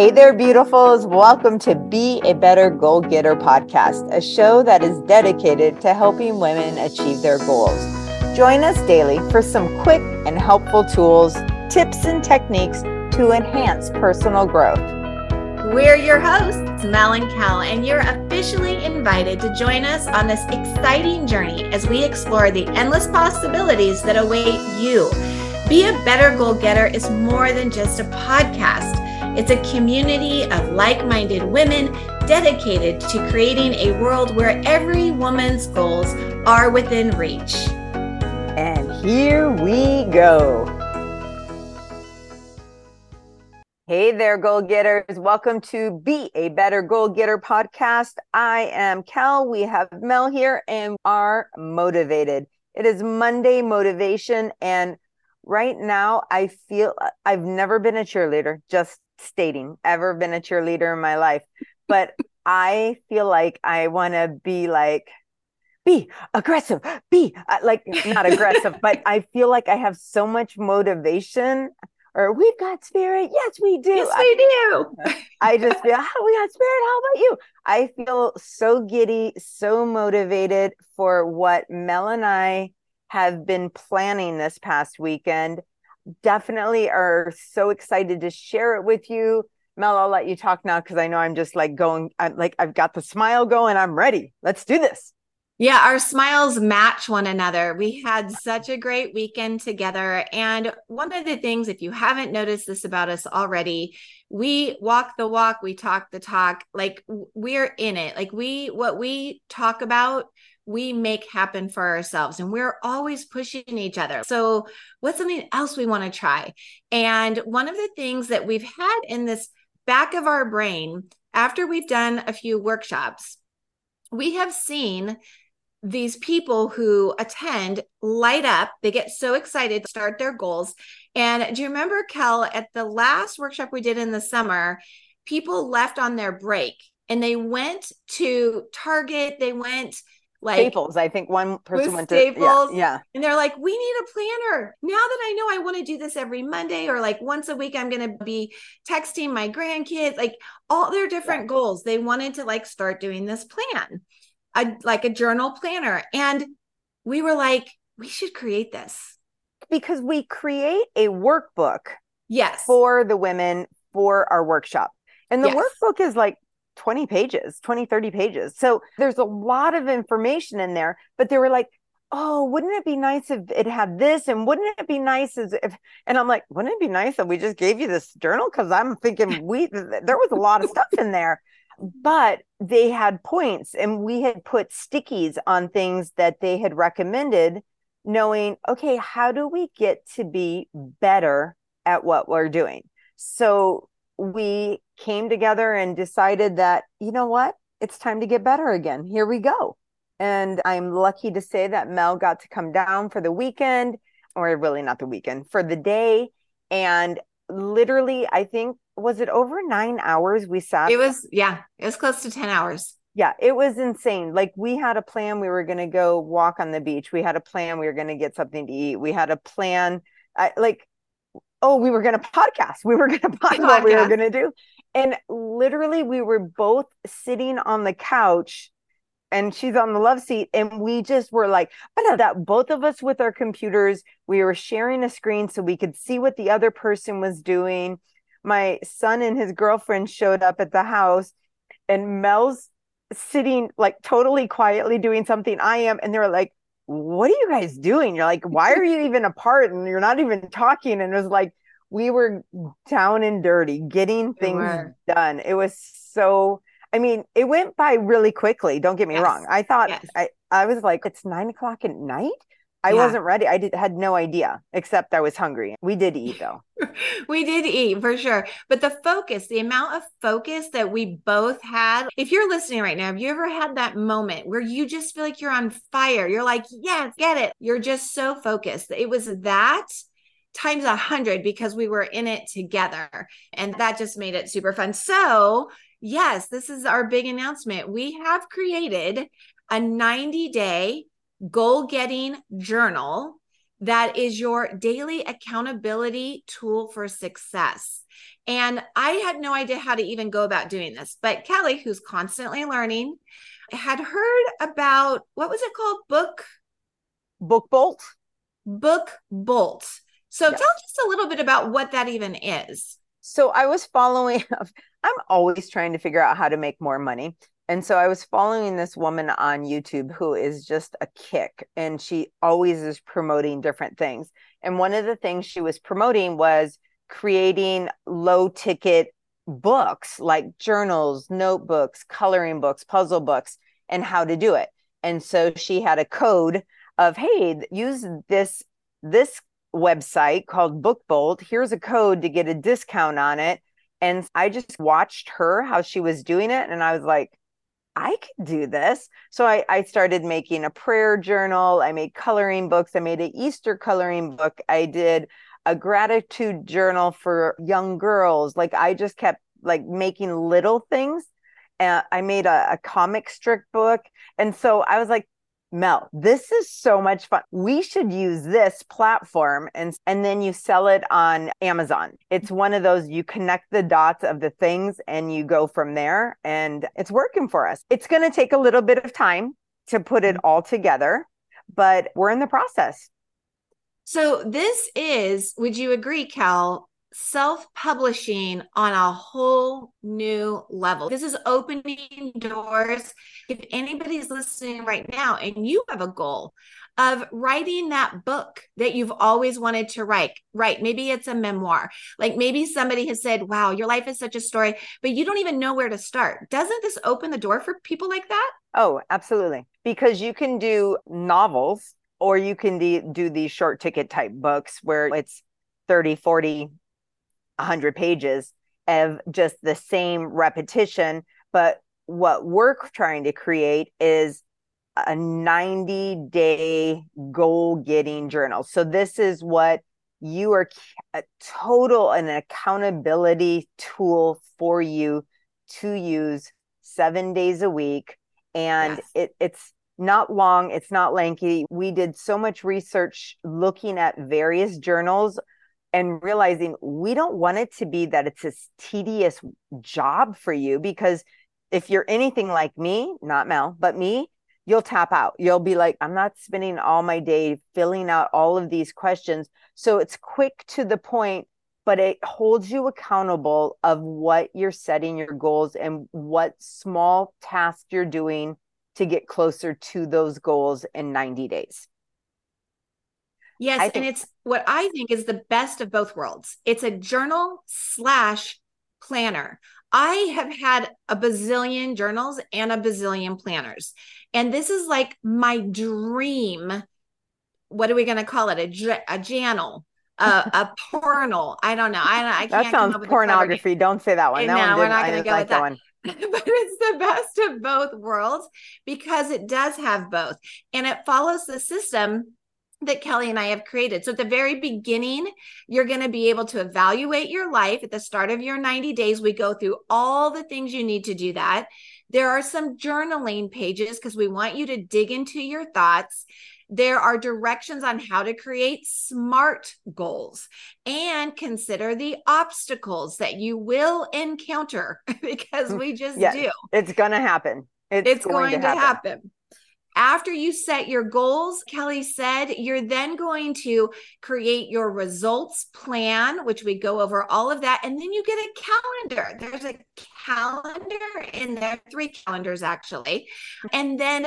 Hey there, beautifuls. Welcome to Be a Better Goal Getter podcast, a show that is dedicated to helping women achieve their goals. Join us daily for some quick and helpful tools, tips, and techniques to enhance personal growth. We're your hosts, Mel and Kel, and you're officially invited to join us on this exciting journey as we explore the endless possibilities that await you. Be a Better Goal Getter is more than just a podcast. It's a community of like minded women dedicated to creating a world where every woman's goals are within reach. And here we go. Hey there, goal getters. Welcome to Be a Better Goal Getter podcast. I am Kel. We have Mel here and are motivated. It is Monday motivation. And right now, I feel I've never been a cheerleader, just stating ever been a cheerleader in my life, but I feel like I want to be like, be aggressive, be uh, like not aggressive, but I feel like I have so much motivation. Or we've got spirit. Yes, we do. Yes, we do. I just feel oh, we got spirit. How about you? I feel so giddy, so motivated for what Mel and I have been planning this past weekend definitely are so excited to share it with you. Mel, I'll let you talk now because I know I'm just like going, I'm like, I've got the smile going. I'm ready. Let's do this. Yeah, our smiles match one another. We had such a great weekend together. And one of the things, if you haven't noticed this about us already, we walk the walk, we talk the talk, like we're in it. Like we, what we talk about, we make happen for ourselves and we're always pushing each other. So, what's something else we want to try? And one of the things that we've had in this back of our brain after we've done a few workshops, we have seen these people who attend light up. They get so excited to start their goals. And do you remember, Kel, at the last workshop we did in the summer, people left on their break and they went to Target, they went like Staples. I think one person went Staples, to yeah, yeah. And they're like, we need a planner. Now that I know I want to do this every Monday or like once a week, I'm gonna be texting my grandkids, like all their different yeah. goals. They wanted to like start doing this plan, a like a journal planner. And we were like, we should create this. Because we create a workbook yes for the women for our workshop. And the yes. workbook is like 20 pages, 20, 30 pages. So there's a lot of information in there, but they were like, oh, wouldn't it be nice if it had this? And wouldn't it be nice if, and I'm like, wouldn't it be nice if we just gave you this journal? Cause I'm thinking we, there was a lot of stuff in there, but they had points and we had put stickies on things that they had recommended knowing, okay, how do we get to be better at what we're doing? So we came together and decided that, you know what? It's time to get better again. Here we go. And I'm lucky to say that Mel got to come down for the weekend, or really not the weekend, for the day. And literally, I think, was it over nine hours we sat? It was, yeah, it was close to 10 hours. Yeah, it was insane. Like we had a plan. We were going to go walk on the beach. We had a plan. We were going to get something to eat. We had a plan. I, like oh, we were going to podcast. We were going to podcast what we were going to do. And literally, we were both sitting on the couch and she's on the love seat. And we just were like, I know that both of us with our computers, we were sharing a screen so we could see what the other person was doing. My son and his girlfriend showed up at the house, and Mel's sitting like totally quietly doing something I am. And they're like, what are you guys doing? You're like, why are you even apart? And you're not even talking. And it was like, we were down and dirty, getting things done. It was so, I mean, it went by really quickly. Don't get me yes. wrong. I thought, yes. I, I was like, it's nine o'clock at night. I yeah. wasn't ready. I did, had no idea, except I was hungry. We did eat though. we did eat for sure. But the focus, the amount of focus that we both had. If you're listening right now, have you ever had that moment where you just feel like you're on fire? You're like, yes, get it. You're just so focused. It was that times a hundred because we were in it together. And that just made it super fun. So, yes, this is our big announcement. We have created a 90 day goal getting journal that is your daily accountability tool for success. And I had no idea how to even go about doing this. But Kelly, who's constantly learning, had heard about what was it called? Book Book Bolt. Book Bolt. So tell us a little bit about what that even is. So I was following, I'm always trying to figure out how to make more money. And so I was following this woman on YouTube who is just a kick and she always is promoting different things. And one of the things she was promoting was creating low ticket books like journals, notebooks, coloring books, puzzle books, and how to do it. And so she had a code of, hey, use this this website called BookBolt. Here's a code to get a discount on it. And I just watched her how she was doing it. And I was like, I could do this. So I, I started making a prayer journal. I made coloring books. I made an Easter coloring book. I did a gratitude journal for young girls. Like I just kept like making little things. And I made a, a comic strip book. And so I was like, Mel, this is so much fun. We should use this platform and and then you sell it on Amazon. It's mm-hmm. one of those you connect the dots of the things and you go from there and it's working for us. It's going to take a little bit of time to put it mm-hmm. all together, but we're in the process. So this is, would you agree, Kel, self publishing on a whole new level. This is opening doors. If anybody's listening right now and you have a goal of writing that book that you've always wanted to write, right? Maybe it's a memoir. Like maybe somebody has said, wow, your life is such a story, but you don't even know where to start. Doesn't this open the door for people like that? Oh, absolutely. Because you can do novels or you can do these short ticket type books where it's 30, 40, 100 pages of just the same repetition. But what we're trying to create is a 90 day goal getting journal. So this is what you are a total an accountability tool for you to use seven days a week. And yes. it, it's not long, it's not lanky. We did so much research looking at various journals and realizing we don't want it to be that it's this tedious job for you because if you're anything like me, not Mel, but me, you'll tap out. You'll be like, I'm not spending all my day filling out all of these questions. So it's quick to the point, but it holds you accountable of what you're setting your goals and what small tasks you're doing to get closer to those goals in 90 days. Yes, think- and it's what I think is the best of both worlds. It's a journal slash planner. I have had a bazillion journals and a bazillion planners. And this is like my dream. What are we going to call it? A, a journal, a, a pornal. I don't know. I, I can't. That sounds pornography. Don't say that one. That no, one we're not going to go like with that. One. but it's the best of both worlds because it does have both and it follows the system that Kelly and I have created. So at the very beginning, you're going to be able to evaluate your life at the start of your 90 days. We go through all the things you need to do that. There are some journaling pages because we want you to dig into your thoughts. There are directions on how to create SMART goals and consider the obstacles that you will encounter because we just do. It's going to happen. It's, it's going, going, to happen. happen. After you set your goals, Kelly said, you're then going to create your results plan, which we go over all of that. And then you get a calendar. There's a calendar in there, three calendars actually. And then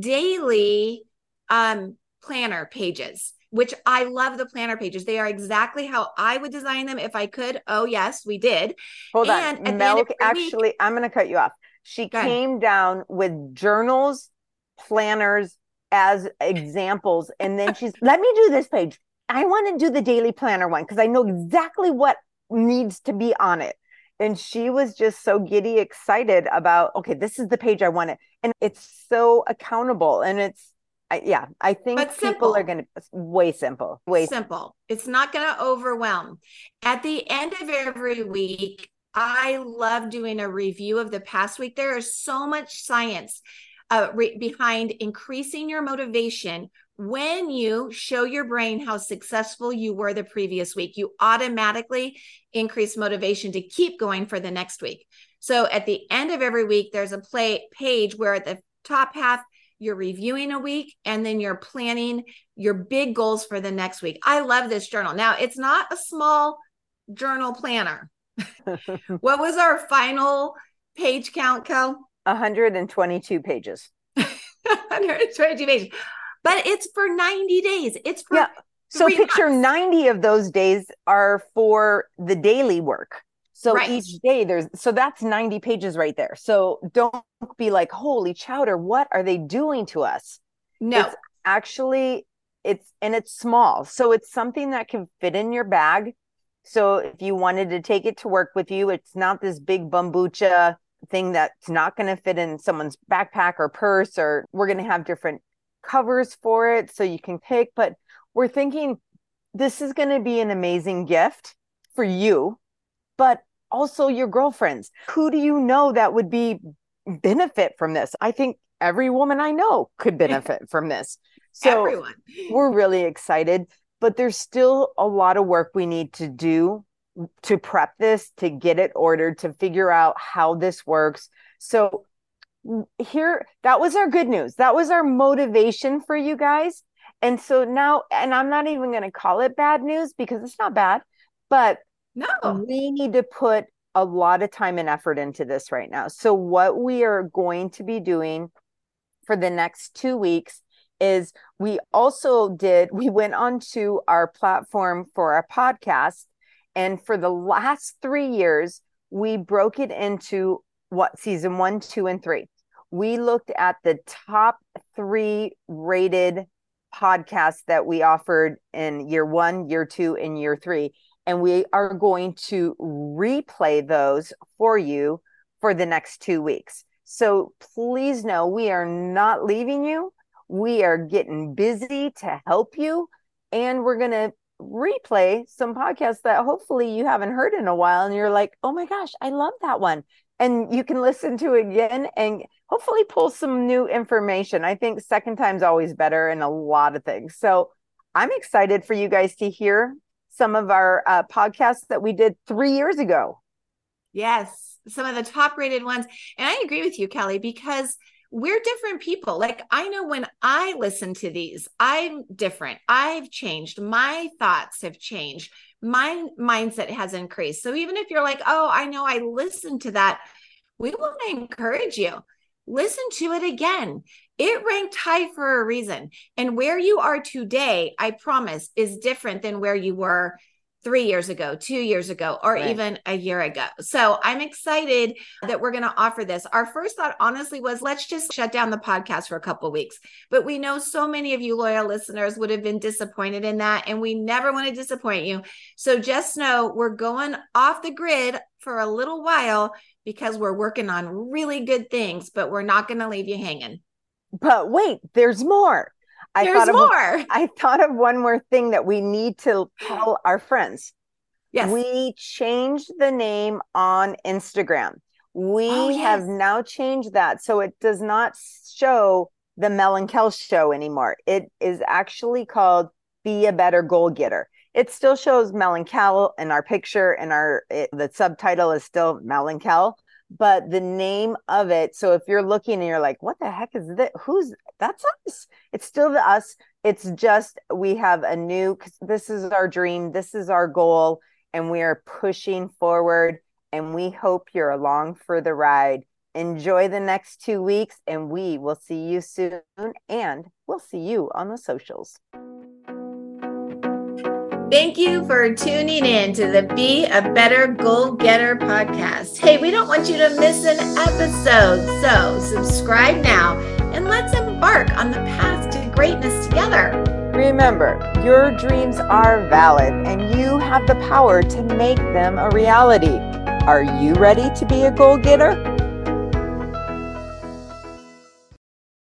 daily um, planner pages which I love the planner pages. They are exactly how I would design them if I could. Oh, yes, we did. Hold and on. Mel, actually, week, I'm going to cut you off. She came down with journals planners as examples. And then she's, let me do this page. I want to do the daily planner one because I know exactly what needs to be on it. And she was just so giddy excited about, okay, this is the page I want it. And it's so accountable. And it's, I, yeah, I think but people simple. are going to way simple, way simple. It's not going to overwhelm. At the end of every week, I love doing a review of the past week. There is so much science uh, re- behind increasing your motivation when you show your brain how successful you were the previous week, you automatically increase motivation to keep going for the next week. So at the end of every week, there's a play page where at the top half, you're reviewing a week and then you're planning your big goals for the next week. I love this journal. Now, it's not a small journal planner. what was our final page count, Kel? 122 pages. 122 pages but it's for 90 days. It's for yeah. So picture months. 90 of those days are for the daily work. So right. each day there's so that's 90 pages right there. So don't be like, holy chowder, what are they doing to us? No. It's actually it's and it's small. So it's something that can fit in your bag. So if you wanted to take it to work with you, it's not this big bambucha thing that's not going to fit in someone's backpack or purse or we're going to have different covers for it so you can pick. But we're thinking this is going to be an amazing gift for you, but also your girlfriends. Who do you know that would be benefit from this? I think every woman I know could benefit from this. So Everyone. we're really excited, but there's still a lot of work we need to do to prep this, to get it ordered, to figure out how this works. So here that was our good news. That was our motivation for you guys. And so now and i'm not even going to call it bad news because it's not bad but no. we need to put a lot of time and effort into this right now. So what we are going to be doing for the next two weeks is we also did we went onto our platform for our podcast and for the last three years we broke it into what season one two and three we looked at the top three rated podcasts that we offered in year one, year two, and year three. And we are going to replay those for you for the next two weeks. So please know we are not leaving you. We are getting busy to help you. And we're going to replay some podcasts that hopefully you haven't heard in a while. And you're like, oh my gosh, I love that one and you can listen to it again and hopefully pull some new information. I think second time's always better in a lot of things. So I'm excited for you guys to hear some of our uh, podcasts that we did three years ago. Yes, some of the top rated ones. And I agree with you, Kelly, because we're different people. Like I know when I listen to these, I'm different. I've changed. My thoughts have changed my mindset has increased. So even if you're like, oh, I know I listened to that, we want to encourage you. Listen to it again. It ranked high for a reason. And where you are today, I promise, is different than where you were three years ago, two years ago, or right. even a year ago. So I'm excited that we're going to offer this. Our first thought, honestly, was let's just shut down the podcast for a couple weeks. But we know so many of you loyal listeners would have been disappointed in that, and we never want to disappoint you. So just know we're going off the grid for a little while because we're working on really good things, but we're not going to leave you hanging. But wait, there's more. I There's thought more. Of, I thought of one more thing that we need to tell our friends. Yes. We changed the name on Instagram. We oh, yes. have now changed that. So it does not show the Mel and Kel show anymore. It is actually called Be a Better Goal Getter. It still shows Mel and Kel in our picture and our it, the subtitle is still Mel and Kel, but the name of it. So if you're looking and you're like, what the heck is that? Who's that's us? It's still the us. It's just we have a new, this is our dream, this is our goal, and we are pushing forward. And we hope you're along for the ride. Enjoy the next two weeks, and we will see you soon. And we'll see you on the socials. Thank you for tuning in to the Be a Better Goal Getter podcast. Hey, we don't want you to miss an episode, so subscribe now and let's embark on the path to greatness together. Remember, your dreams are valid and you have the power to make them a reality. Are you ready to be a goal getter?